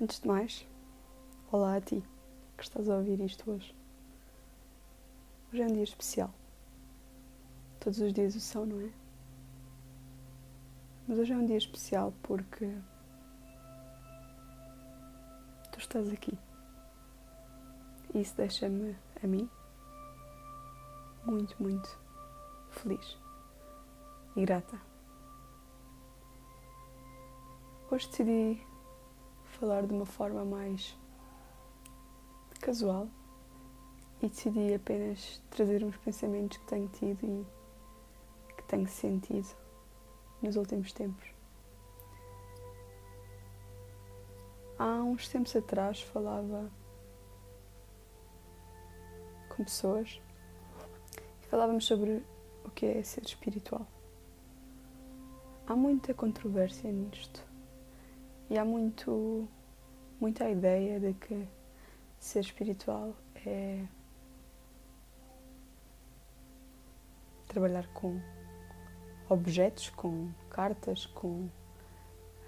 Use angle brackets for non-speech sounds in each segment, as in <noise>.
Antes de mais, olá a ti que estás a ouvir isto hoje. Hoje é um dia especial. Todos os dias o são, não é? Mas hoje é um dia especial porque tu estás aqui. E isso deixa-me, a mim, muito, muito feliz e grata. Hoje decidi falar de uma forma mais casual e decidi apenas trazer uns pensamentos que tenho tido e que tenho sentido nos últimos tempos. Há uns tempos atrás falava com pessoas e falávamos sobre o que é ser espiritual. Há muita controvérsia nisto e há muito, muita ideia de que ser espiritual é trabalhar com objetos, com cartas, com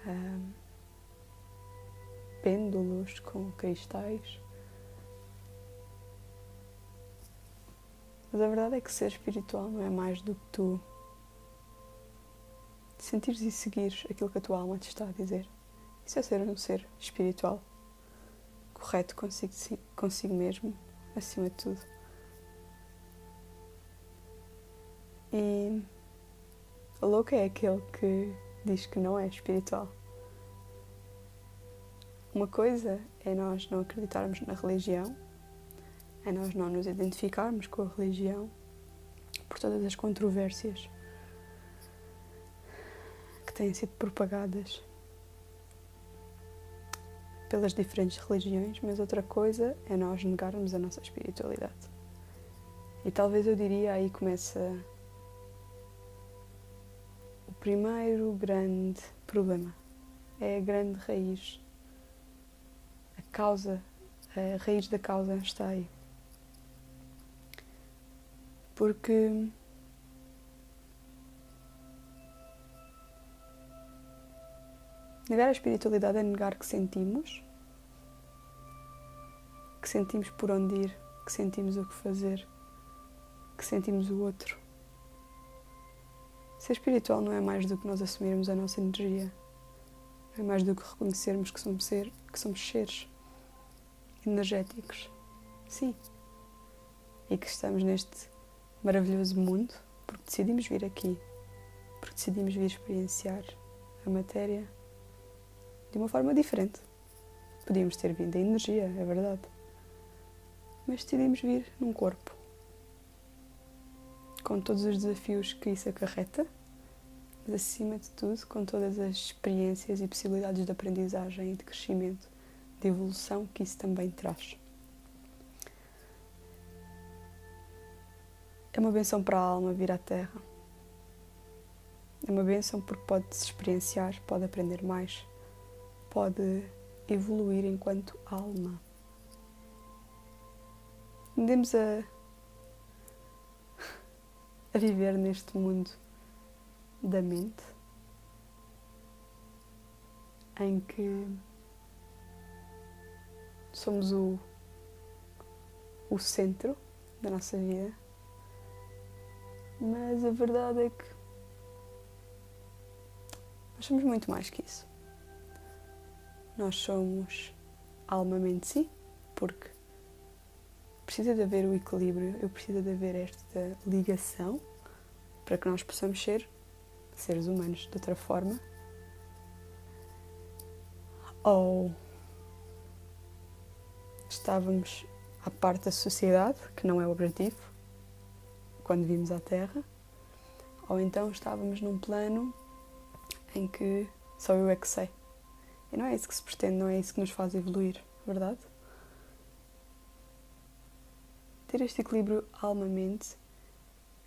um, pêndulos, com cristais. Mas a verdade é que ser espiritual não é mais do que tu sentires e seguires aquilo que a tua alma te está a dizer. Isso é ser um ser espiritual, correto consigo, consigo mesmo, acima de tudo. E o louco é aquele que diz que não é espiritual. Uma coisa é nós não acreditarmos na religião, é nós não nos identificarmos com a religião por todas as controvérsias que têm sido propagadas pelas diferentes religiões, mas outra coisa é nós negarmos a nossa espiritualidade. E talvez eu diria aí começa o primeiro grande problema. É a grande raiz. A causa, a raiz da causa está aí. Porque Negar a espiritualidade é negar que sentimos, que sentimos por onde ir, que sentimos o que fazer, que sentimos o outro. Ser espiritual não é mais do que nós assumirmos a nossa energia, não é mais do que reconhecermos que somos, ser, que somos seres energéticos. Sim. E que estamos neste maravilhoso mundo porque decidimos vir aqui, porque decidimos vir experienciar a matéria de uma forma diferente. Podíamos ter vindo a energia, é verdade. Mas decidimos vir num corpo. Com todos os desafios que isso acarreta, mas acima de tudo, com todas as experiências e possibilidades de aprendizagem e de crescimento, de evolução que isso também traz. É uma benção para a alma vir à Terra. É uma benção porque pode-se experienciar, pode aprender mais pode evoluir enquanto alma. Andemos a, a viver neste mundo da mente em que somos o, o centro da nossa vida, mas a verdade é que nós somos muito mais que isso. Nós somos alma, mente, sim, porque precisa de haver o equilíbrio, eu preciso de haver esta ligação para que nós possamos ser seres humanos de outra forma. Ou estávamos à parte da sociedade, que não é o objetivo, quando vimos à Terra, ou então estávamos num plano em que só eu é que sei. E não é isso que se pretende, não é isso que nos faz evoluir, verdade? Ter este equilíbrio alma-mente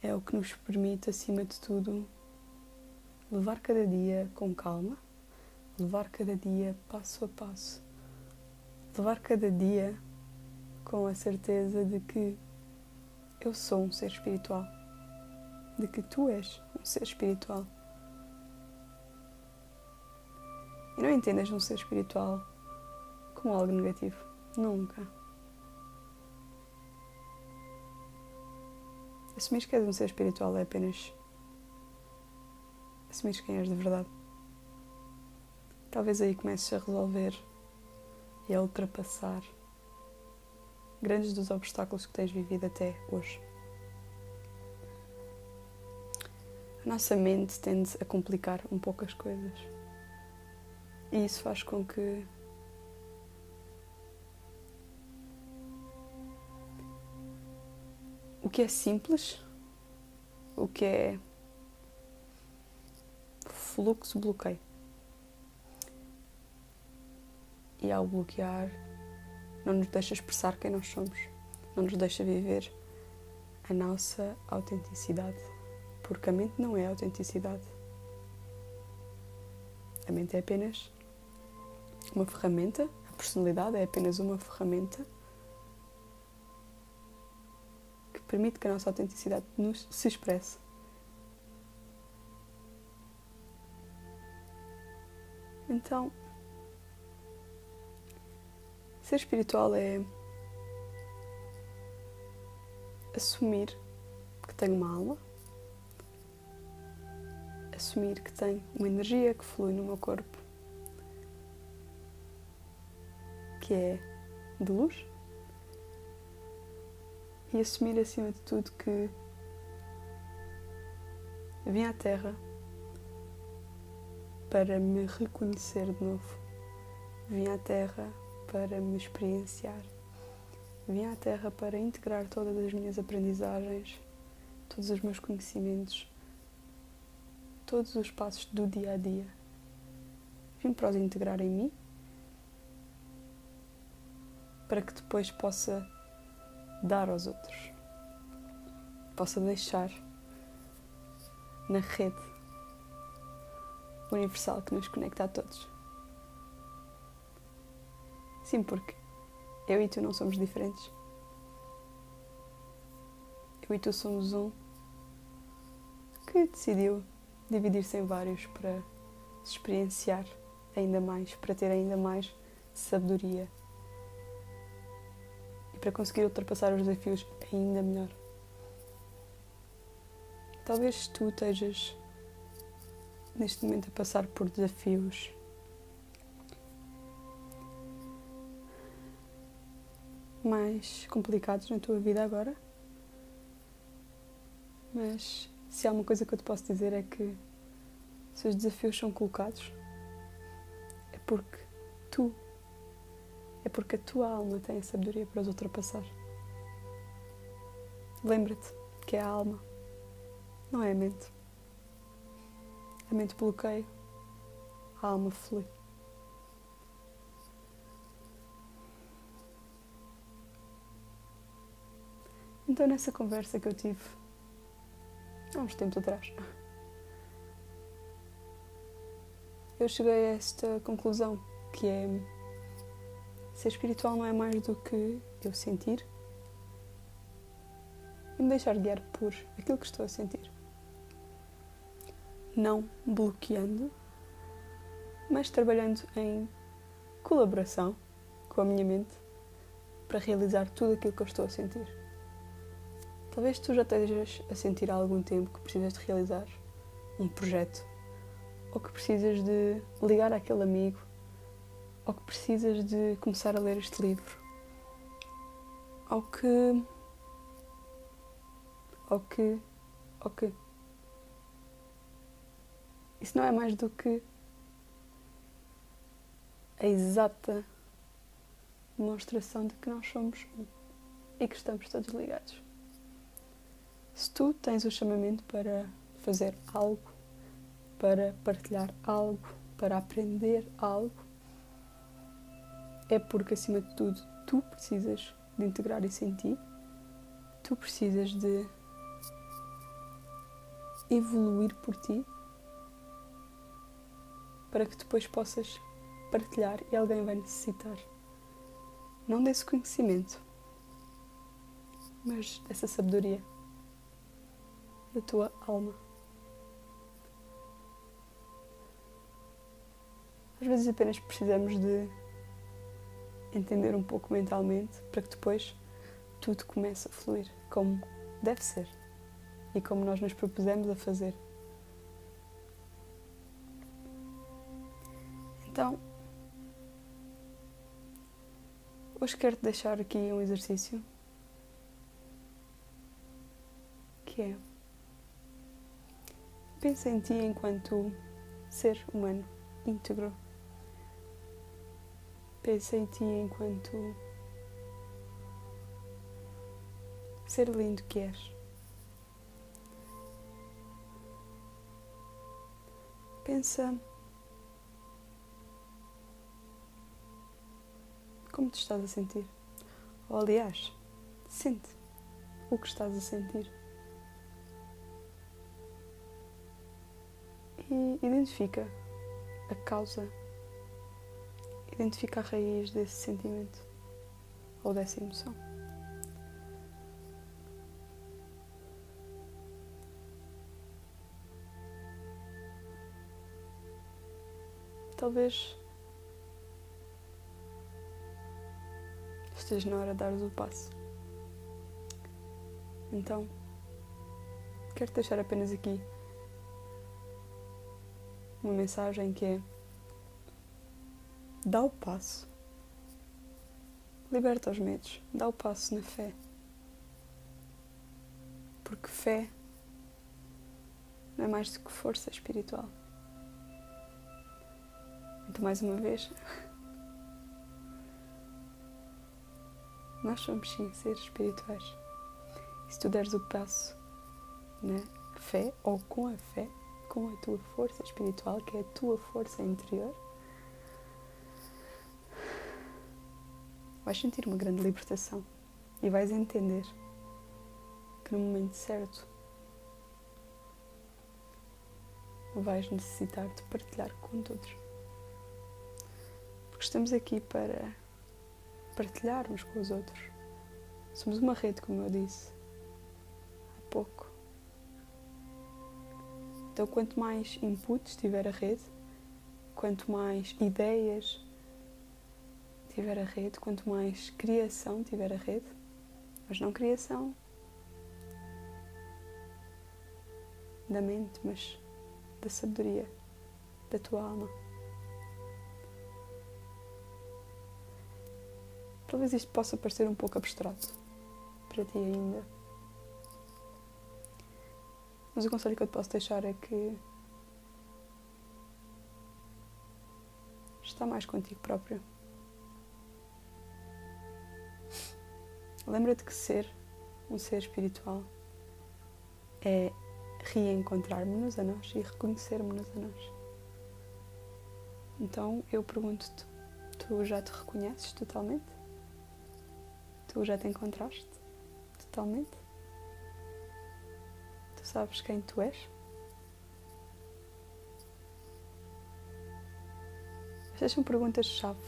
é o que nos permite, acima de tudo, levar cada dia com calma, levar cada dia passo a passo, levar cada dia com a certeza de que eu sou um ser espiritual, de que tu és um ser espiritual não entendas um ser espiritual como algo negativo. Nunca. Assumir que és um ser espiritual é apenas assumir quem és de verdade. Talvez aí comeces a resolver e a ultrapassar grandes dos obstáculos que tens vivido até hoje. A nossa mente tende a complicar um pouco as coisas. E isso faz com que o que é simples, o que é fluxo, bloqueio. E ao bloquear, não nos deixa expressar quem nós somos, não nos deixa viver a nossa autenticidade. Porque a mente não é autenticidade. A mente é apenas uma ferramenta, a personalidade é apenas uma ferramenta que permite que a nossa autenticidade nos, se expresse. Então, ser espiritual é assumir que tenho uma alma assumir que tenho uma energia que flui no meu corpo, que é de luz, e assumir acima de tudo que vim à Terra para me reconhecer de novo, vim à Terra para me experienciar, vim à Terra para integrar todas as minhas aprendizagens, todos os meus conhecimentos todos os passos do dia a dia. Vim para os integrar em mim para que depois possa dar aos outros, possa deixar na rede universal que nos conecta a todos. Sim, porque eu e tu não somos diferentes. Eu e tu somos um que decidiu dividir-se em vários para se experienciar ainda mais, para ter ainda mais sabedoria para conseguir ultrapassar os desafios ainda melhor. Talvez tu estejas neste momento a passar por desafios mais complicados na tua vida agora, mas se há uma coisa que eu te posso dizer é que se os desafios são colocados, é porque tu, é porque a tua alma tem a sabedoria para os ultrapassar. Lembra-te que é a alma, não é a mente. A mente bloqueia, a alma flui. Então, nessa conversa que eu tive há uns tempos atrás. Eu cheguei a esta conclusão que é ser espiritual não é mais do que eu sentir e me deixar guiar por aquilo que estou a sentir. Não bloqueando, mas trabalhando em colaboração com a minha mente para realizar tudo aquilo que eu estou a sentir. Talvez tu já estejas a sentir há algum tempo que precisas de realizar um projeto, ou que precisas de ligar àquele amigo, ou que precisas de começar a ler este livro, ou que. ou que. ou que. Isso não é mais do que a exata demonstração de que nós somos um e que estamos todos ligados. Se tu tens o chamamento para fazer algo, para partilhar algo, para aprender algo, é porque, acima de tudo, tu precisas de integrar isso em ti, tu precisas de evoluir por ti para que depois possas partilhar e alguém vai necessitar. Não desse conhecimento, mas dessa sabedoria da tua alma. Às vezes apenas precisamos de entender um pouco mentalmente para que depois tudo comece a fluir como deve ser e como nós nos propusemos a fazer. Então, hoje quero-te deixar aqui um exercício que é pensa em ti enquanto ser humano íntegro. Pensa em ti enquanto ser lindo que és. Pensa como te estás a sentir. Ou, aliás, sente o que estás a sentir. E identifica a causa, identifica a raiz desse sentimento ou dessa emoção. Talvez esteja na hora de dares o passo. Então, quero deixar apenas aqui uma mensagem que é: dá o passo, liberta os medos, dá o passo na fé. Porque fé não é mais do que força espiritual. Então, mais uma vez, nós somos sim seres espirituais. E se tu deres o passo na fé ou com a fé, com a tua força espiritual, que é a tua força interior, vais sentir uma grande libertação e vais entender que no momento certo vais necessitar de partilhar com todos. Porque estamos aqui para partilhar uns com os outros. Somos uma rede, como eu disse há pouco. Então, quanto mais inputs tiver a rede, quanto mais ideias tiver a rede, quanto mais criação tiver a rede, mas não criação da mente, mas da sabedoria da tua alma. Talvez isto possa parecer um pouco abstrato para ti ainda. Mas o conselho que eu te posso deixar é que está mais contigo próprio. Lembra-te que ser um ser espiritual é reencontrarmos-nos a nós e reconhecermos-nos a nós. Então eu pergunto-te: tu já te reconheces totalmente? Tu já te encontraste totalmente? sabes quem tu és? Estas são perguntas-chave.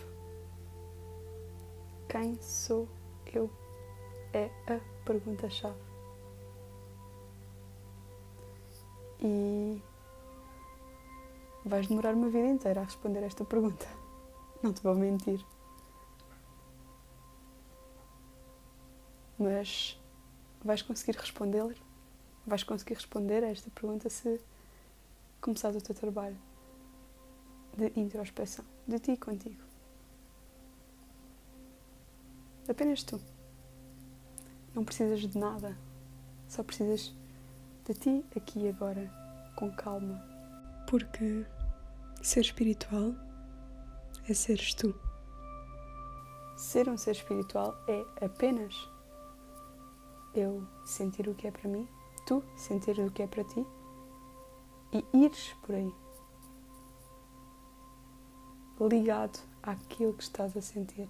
Quem sou eu? É a pergunta-chave. E vais demorar uma vida inteira a responder esta pergunta. <laughs> Não te vou mentir. Mas vais conseguir respondê-la vais conseguir responder a esta pergunta se começares o teu trabalho de introspeção, de ti contigo. Apenas tu. Não precisas de nada, só precisas de ti aqui e agora, com calma. Porque ser espiritual é seres tu. Ser um ser espiritual é apenas eu sentir o que é para mim tu sentir o que é para ti e ires por aí ligado àquilo que estás a sentir.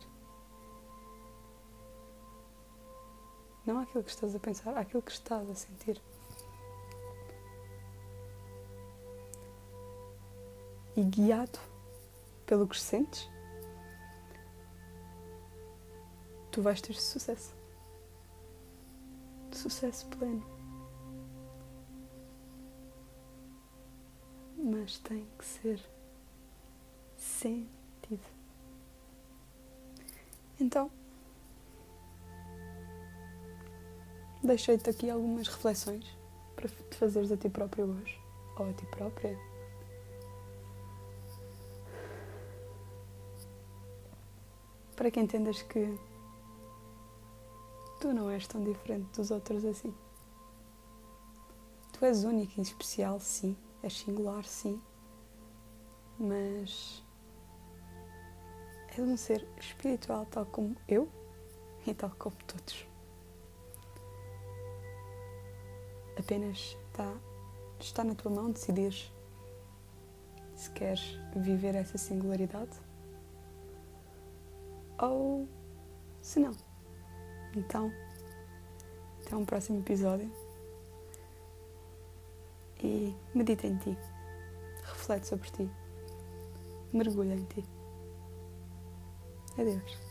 Não àquilo que estás a pensar, àquilo que estás a sentir. E guiado pelo que sentes, tu vais ter sucesso. Sucesso pleno. mas tem que ser sentido. Então, deixei-te aqui algumas reflexões para te fazeres a ti próprio hoje, ou a ti própria. Para que entendas que tu não és tão diferente dos outros assim. Tu és único e especial, sim, és singular, sim, mas és um ser espiritual tal como eu e tal como todos. Apenas está, está na tua mão decidir se queres viver essa singularidade ou se não. Então, até um próximo episódio e medita em ti, reflete sobre ti, mergulha em ti. Adeus.